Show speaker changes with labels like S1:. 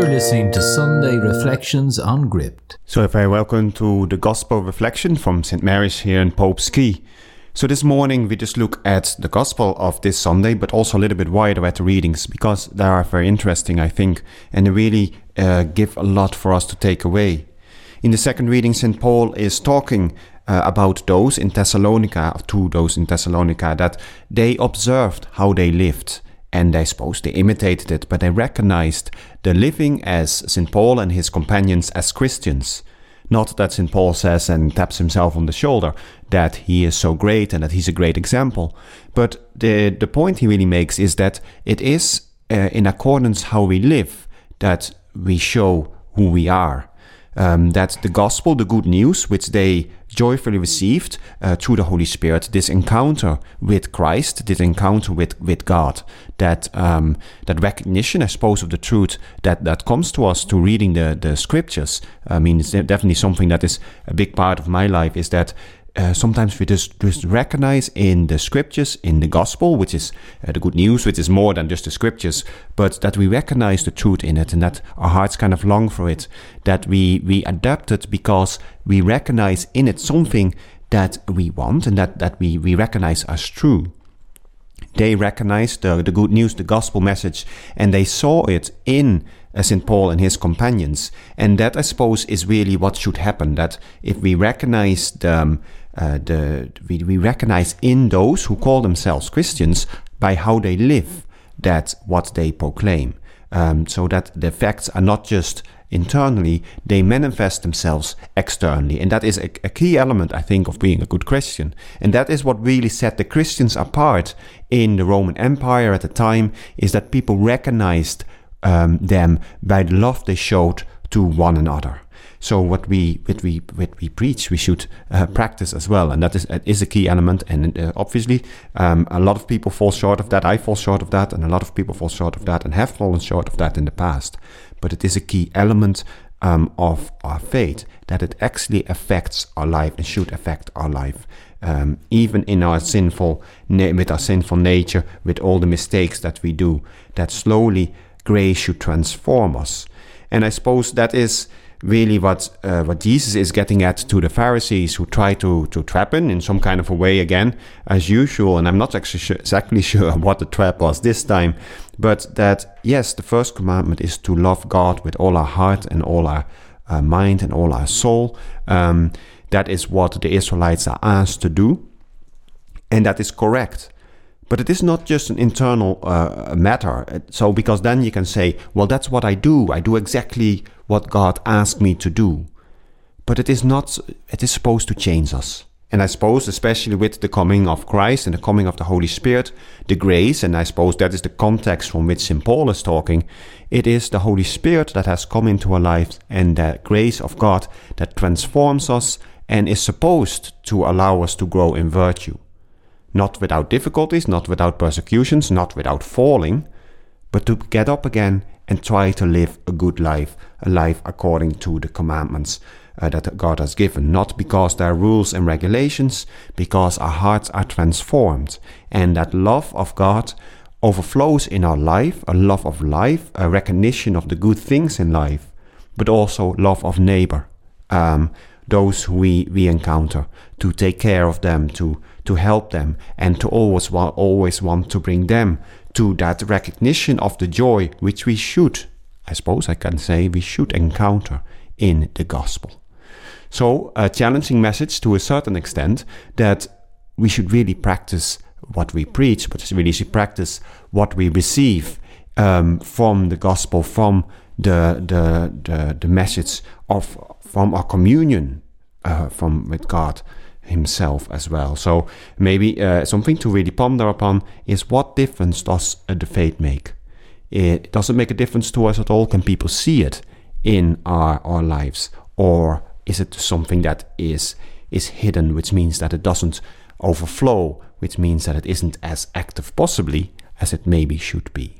S1: You're listening to Sunday Reflections on Gript.
S2: So, very welcome to the Gospel Reflection from St. Mary's here in Pope's Quay. So, this morning we just look at the Gospel of this Sunday, but also a little bit wider at the readings because they are very interesting, I think, and they really uh, give a lot for us to take away. In the second reading, St. Paul is talking uh, about those in Thessalonica, to those in Thessalonica, that they observed how they lived and I suppose they imitated it, but they recognized the living as St. Paul and his companions as Christians. Not that St. Paul says and taps himself on the shoulder that he is so great and that he's a great example, but the, the point he really makes is that it is uh, in accordance how we live that we show who we are um, that the gospel, the good news, which they joyfully received uh, through the Holy Spirit, this encounter with Christ, this encounter with, with God, that um, that recognition, I suppose, of the truth that, that comes to us to reading the, the scriptures. I mean, it's definitely something that is a big part of my life, is that uh, sometimes we just, just recognize in the scriptures, in the gospel, which is uh, the good news, which is more than just the scriptures, but that we recognize the truth in it and that our hearts kind of long for it, that we, we adapt it because we recognize in it something that we want and that, that we, we recognize as true. They recognized the, the good news, the gospel message, and they saw it in uh, St. Paul and his companions. And that, I suppose, is really what should happen. That if we recognize the, um, uh, the we, we recognize in those who call themselves Christians by how they live that what they proclaim. Um, so that the facts are not just internally, they manifest themselves externally. And that is a, a, key element, I think, of being a good Christian. And that is what really set the Christians apart in the Roman Empire at the time, is that people recognized um, them by the love they showed to one another. So what we what we what we preach, we should uh, practice as well, and that is is a key element. And uh, obviously, um, a lot of people fall short of that. I fall short of that, and a lot of people fall short of that, and have fallen short of that in the past. But it is a key element um, of our faith that it actually affects our life and should affect our life. Um, even in our sinful with our sinful nature, with all the mistakes that we do, that slowly grace should transform us. And I suppose that is really what uh, what Jesus is getting at to the Pharisees who try to to trap him in some kind of a way again, as usual. And I'm not actually exactly sure what the trap was this time, but that yes, the first commandment is to love God with all our heart and all our uh, mind and all our soul. Um, that is what the Israelites are asked to do, and that is correct. But it is not just an internal uh, matter. So, because then you can say, well, that's what I do. I do exactly what God asked me to do. But it is not, it is supposed to change us. And I suppose, especially with the coming of Christ and the coming of the Holy Spirit, the grace, and I suppose that is the context from which St. Paul is talking, it is the Holy Spirit that has come into our lives and the grace of God that transforms us and is supposed to allow us to grow in virtue not without difficulties, not without persecutions, not without falling, but to get up again and try to live a good life, a life according to the commandments uh, that God has given, not because there are rules and regulations, because our hearts are transformed, and that love of God overflows in our life, a love of life, a recognition of the good things in life, but also love of neighbor, um, those we, we encounter, to take care of them, to to help them and to always want, always want to bring them to that recognition of the joy which we should, I suppose I can say, we should encounter in the gospel. So, a challenging message to a certain extent that we should really practice what we preach, but really should practice what we receive um, from the gospel, from the, the, the, the message of from our communion uh, from with God himself as well. So maybe uh, something to really ponder upon is what difference does the faith make? It doesn't make a difference to us at all? Can people see it in our our lives, or is it something that is is hidden, which means that it doesn't overflow, which means that it isn't as active possibly as it maybe should be?